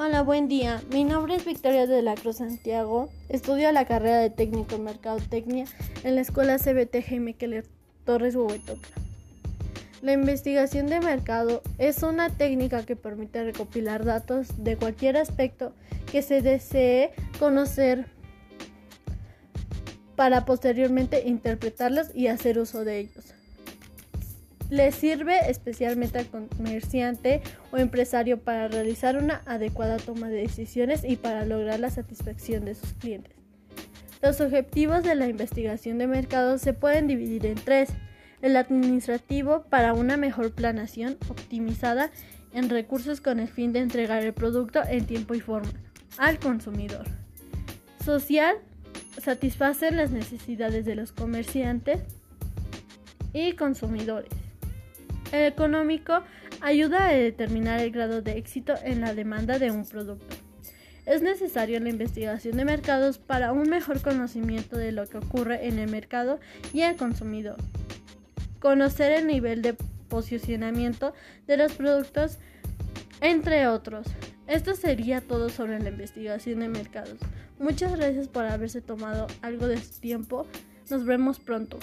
Hola, buen día. Mi nombre es Victoria de la Cruz Santiago. Estudio la carrera de técnico en mercadotecnia en la escuela CBT Jaime Keller Torres Huehuetoca. La investigación de mercado es una técnica que permite recopilar datos de cualquier aspecto que se desee conocer para posteriormente interpretarlos y hacer uso de ellos. Le sirve especialmente al comerciante o empresario para realizar una adecuada toma de decisiones y para lograr la satisfacción de sus clientes. Los objetivos de la investigación de mercado se pueden dividir en tres. El administrativo para una mejor planación optimizada en recursos con el fin de entregar el producto en tiempo y forma al consumidor. Social, satisfacer las necesidades de los comerciantes y consumidores. El económico ayuda a determinar el grado de éxito en la demanda de un producto. Es necesario la investigación de mercados para un mejor conocimiento de lo que ocurre en el mercado y el consumidor. Conocer el nivel de posicionamiento de los productos, entre otros. Esto sería todo sobre la investigación de mercados. Muchas gracias por haberse tomado algo de su tiempo. Nos vemos pronto.